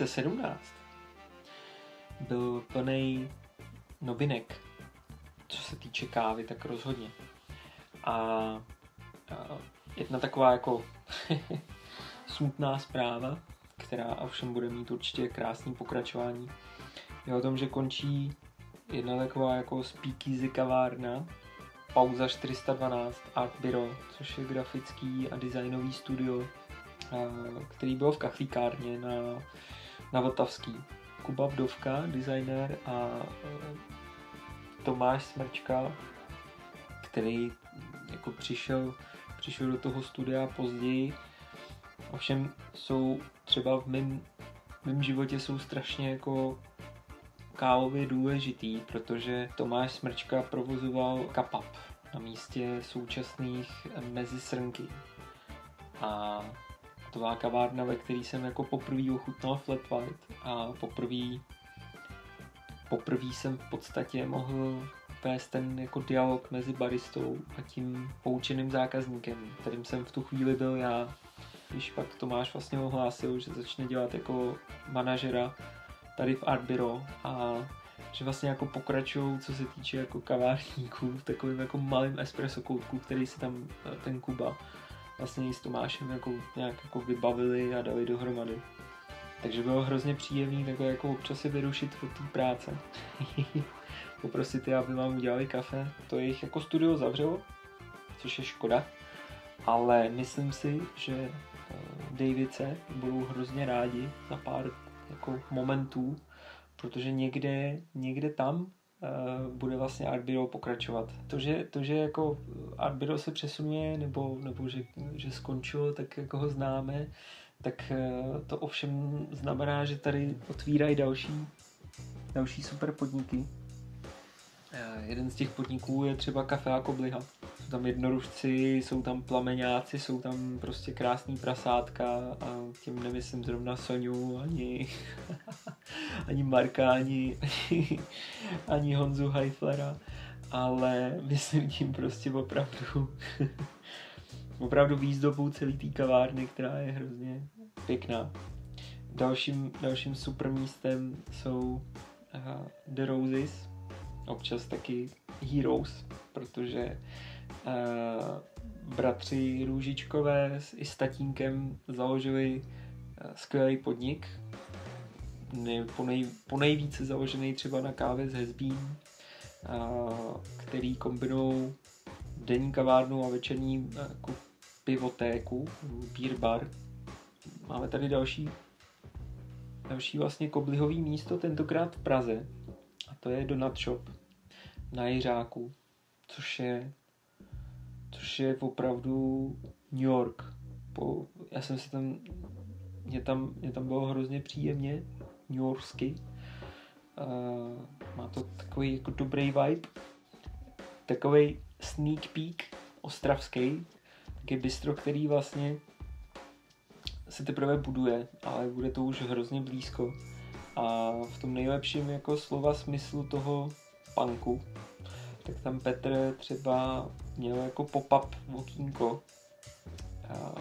2017 byl plný novinek, co se týče kávy, tak rozhodně. A, a jedna taková jako smutná zpráva, která ovšem bude mít určitě krásný pokračování, je o tom, že končí jedna taková jako speakeasy kavárna, Pauza 412 Art Bureau, což je grafický a designový studio, který byl v kachlíkárně na, na Vltavský. Kuba Vdovka, designer a Tomáš Smrčka, který jako přišel, přišel do toho studia později. Ovšem jsou třeba v mém, mém životě jsou strašně jako kávově důležitý, protože Tomáš Smrčka provozoval kapap na místě současných mezisrnky. A to byla kavárna, ve které jsem jako poprvé ochutnal flat white a poprvé poprvé jsem v podstatě mohl vést ten jako dialog mezi baristou a tím poučeným zákazníkem, kterým jsem v tu chvíli byl já. Když pak Tomáš vlastně ohlásil, že začne dělat jako manažera tady v Art Bureau a že vlastně jako pokračují, co se týče jako kavárníků, v takovým jako malým espresso koutku, který si tam eh, ten Kuba vlastně s Tomášem jako nějak jako vybavili a dali dohromady. Takže bylo hrozně příjemný takhle jako občas se vyrušit od té práce. Poprosit je, aby vám udělali kafe. To jejich jako studio zavřelo, což je škoda. Ale myslím si, že eh, Davice budou hrozně rádi za pár jako momentů, protože někde, někde tam bude vlastně Art Bureau pokračovat. To, že, to, že jako Art Bureau se přesunuje nebo, nebo že, že skončilo, tak jako ho známe, tak uh, to ovšem znamená, že tady otvírají další, další super podniky. Uh, jeden z těch podniků je třeba Café a Kobliha jsou tam jednorušci, jsou tam plameňáci, jsou tam prostě krásný prasátka a tím nemyslím zrovna Soniu, ani, ani Marka, ani, ani Honzu Heiflera, ale myslím tím prostě opravdu opravdu výzdobu celý té kavárny, která je hrozně pěkná. Dalším, dalším super místem jsou uh, The Roses, občas taky Heroes, protože Eh, bratři Růžičkové s i s tatínkem založili eh, skvělý podnik, po, nej, po nejvíce založený třeba na kávě z Hezbín, eh, který kombinují denní kavárnu a večerní jako pivotéku, beer bar. Máme tady další, další vlastně koblihový místo, tentokrát v Praze, a to je Donut Shop na Jiřáku, což je což je opravdu New York. Po, já jsem si tam, mě tam, mě tam bylo hrozně příjemně, New Yorksky. Uh, má to takový jako dobrý vibe. Takový sneak peek ostravský, taky bistro, který vlastně se teprve buduje, ale bude to už hrozně blízko. A v tom nejlepším jako slova smyslu toho punku, tak tam Petr třeba měl jako pop-up okýnko. A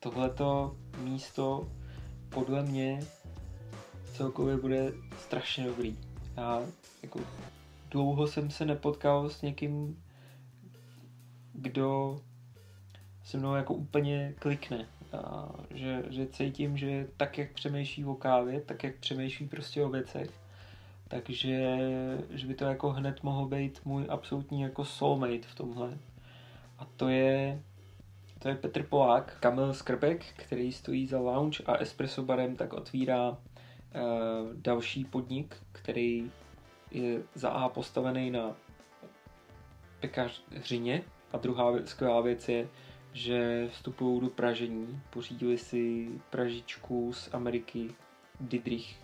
tohleto místo podle mě celkově bude strašně dobrý. Já jako dlouho jsem se nepotkal s někým, kdo se mnou jako úplně klikne. A že, že cítím, že tak, jak přemýšlí o kávě, tak, jak přemýšlí prostě o věcech, takže že by to jako hned mohl být můj absolutní jako soulmate v tomhle. A to je to je Petr Polák, Kamil Skrbek, který stojí za lounge a espresso barem, tak otvírá další podnik, který je za A postavený na pekařině. A druhá skvělá věc je, že vstupují do pražení, pořídili si pražičku z Ameriky Didrich.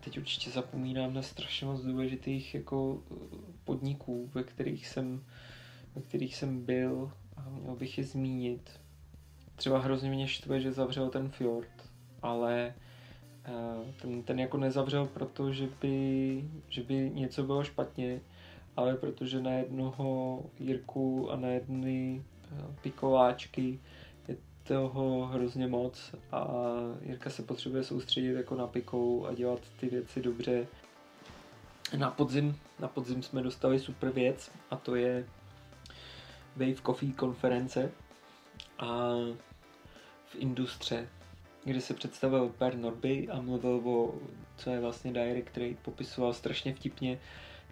Teď určitě zapomínám na strašně moc důležitých jako eh, podniků, ve kterých jsem, ve kterých jsem byl a měl bych je zmínit. Třeba hrozně mě štve, že zavřel ten Fjord, ale eh, ten, ten jako nezavřel proto, že by, že by něco bylo špatně, ale protože na jednoho Jirku a na jedny eh, pikováčky je toho hrozně moc a Jirka se potřebuje soustředit jako na pikou a dělat ty věci dobře. Na podzim, na podzim jsme dostali super věc a to je Wave Coffee konference a v Industře, kde se představil Per Norby a mluvil o, co je vlastně Direct Trade, popisoval strašně vtipně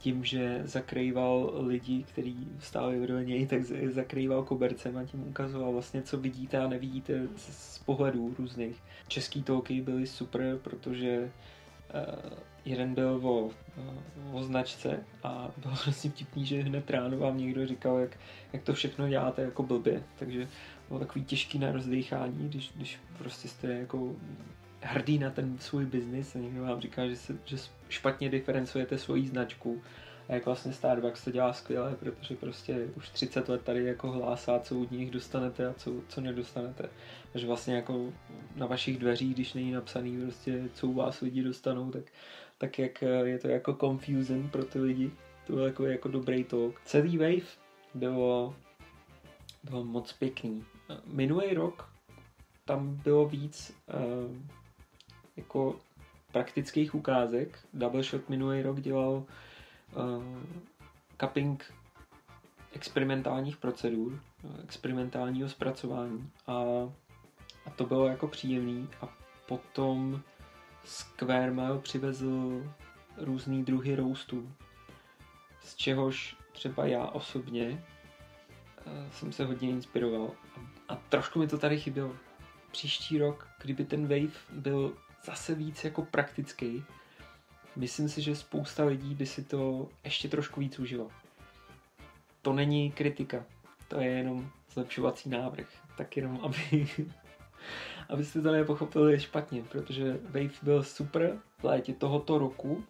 tím, že zakrýval lidi, kteří stáli vedle něj, tak zakrýval kobercem a tím ukazoval vlastně, co vidíte a nevidíte z pohledů různých. Český talky byly super, protože uh, jeden byl o, uh, o značce a bylo vlastně vtipný, že hned ráno vám někdo říkal, jak, jak to všechno děláte jako blbě, takže bylo takový těžký na rozdechání, když, když prostě jste jako hrdý na ten svůj biznis a někdo vám říká, že, se, že špatně diferencujete svoji značku a jak vlastně Starbucks to dělá skvěle, protože prostě už 30 let tady jako hlásá, co od nich dostanete a co, co nedostanete. Takže vlastně jako na vašich dveřích, když není napsaný prostě, co u vás lidi dostanou, tak, tak jak je to jako confusing pro ty lidi. To byl jako, jako dobrý talk. Celý Wave bylo, bylo moc pěkný. Minulý rok tam bylo víc uh, jako praktických ukázek. Double Shot minulý rok dělal uh, cupping experimentálních procedur, experimentálního zpracování. A, a to bylo jako příjemný. A potom Square Mail přivezl různý druhy roastů, z čehož třeba já osobně jsem se hodně inspiroval a, a trošku mi to tady chybělo. Příští rok, kdyby ten wave byl zase víc jako praktický. Myslím si, že spousta lidí by si to ještě trošku víc užilo. To není kritika, to je jenom zlepšovací návrh. Tak jenom, aby, abyste to nepochopili špatně, protože Wave byl super v létě tohoto roku.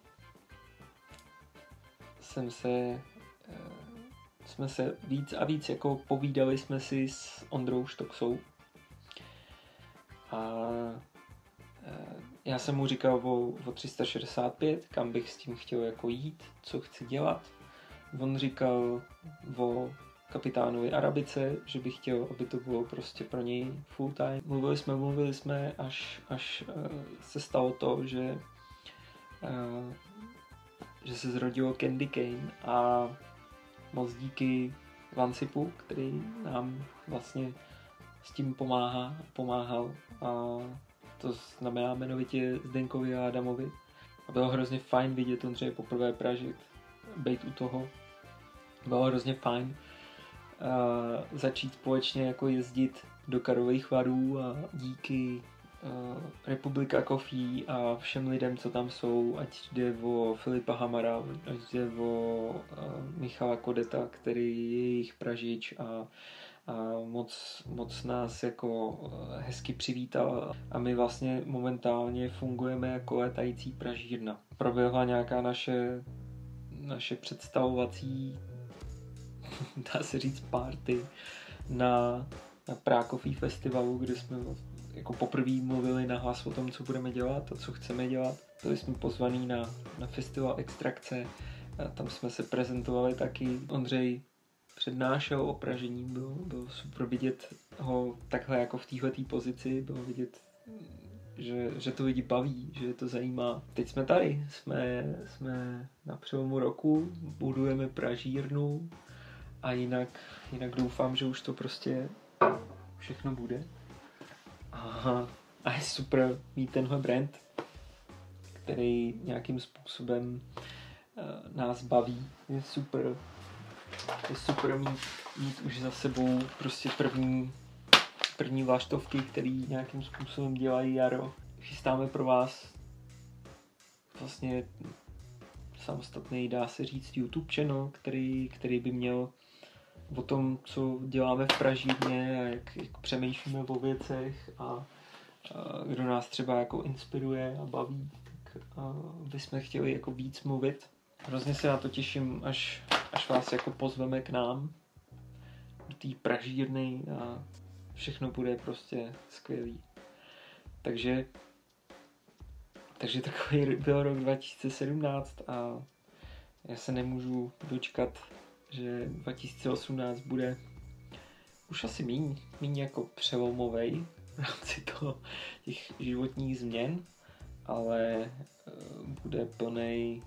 Jsem se eh, jsme se víc a víc jako povídali jsme si s Ondrou Štoksou a Eh, já jsem mu říkal o, o 365, kam bych s tím chtěl jako jít, co chci dělat. On říkal o kapitánovi Arabice, že bych chtěl, aby to bylo prostě pro něj full time. Mluvili jsme, mluvili jsme, až, až uh, se stalo to, že, uh, že se zrodilo Candy Cane a moc díky Vancipu, který nám vlastně s tím pomáhá, pomáhal a to znamená jmenovitě Zdenkovi a Adamovi. A bylo hrozně fajn vidět Ondřeje poprvé pražit, být u toho. Bylo hrozně fajn uh, začít společně jako jezdit do Karových varů a díky uh, Republika Coffee a všem lidem, co tam jsou, ať jde o Filipa Hamara, ať jde o uh, Michala Kodeta, který je jejich pražič a a moc, moc nás jako eh, hezky přivítal a my vlastně momentálně fungujeme jako letající pražírna. Proběhla nějaká naše, naše představovací, dá se říct, party na, na Prákový festivalu, kde jsme jako poprvé mluvili na hlas o tom, co budeme dělat a co chceme dělat. Byli jsme pozvaní na, na festival Extrakce, a tam jsme se prezentovali taky. Ondřej přednášel o pražení, bylo, bylo super vidět ho takhle jako v této pozici, bylo vidět, že, že to lidi baví, že to zajímá. Teď jsme tady, jsme, jsme na přelomu roku, budujeme pražírnu a jinak, jinak doufám, že už to prostě všechno bude. A, a je super mít tenhle brand, který nějakým způsobem uh, nás baví. Je super je super mít, mít už za sebou prostě první, první váštovky, který nějakým způsobem dělají jaro. Chystáme pro vás vlastně samostatný, dá se říct, YouTube channel, který, který by měl o tom, co děláme v Pražírně a jak, jak přemýšlíme o věcech a, a kdo nás třeba jako inspiruje a baví, tak a bychom chtěli jako víc mluvit. Hrozně se na to těším, až až vás jako pozveme k nám do té pražírny a všechno bude prostě skvělý. Takže takže takový byl rok 2017 a já se nemůžu dočkat, že 2018 bude už asi míň, míň jako přelomovej v rámci toho těch životních změn, ale eh, bude plnej,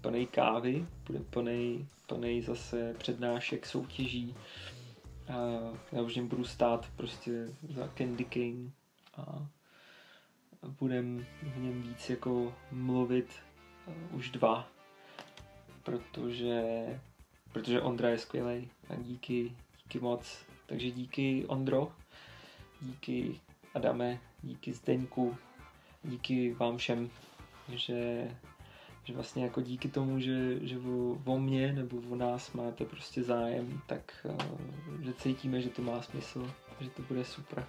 plnej kávy, bude plnej, plnej zase přednášek, soutěží. A já už budu stát prostě za Candy King a budem v něm víc jako mluvit uh, už dva, protože, protože Ondra je skvělý a díky, díky moc. Takže díky Ondro, díky Adame, díky Zdeňku, díky vám všem, že, že vlastně jako díky tomu, že, že o, o mě nebo o nás máte prostě zájem, tak uh, že cítíme, že to má smysl, že to bude super.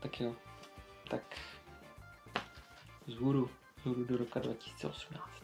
Tak jo, tak zhůru, zhůru do roka 2018.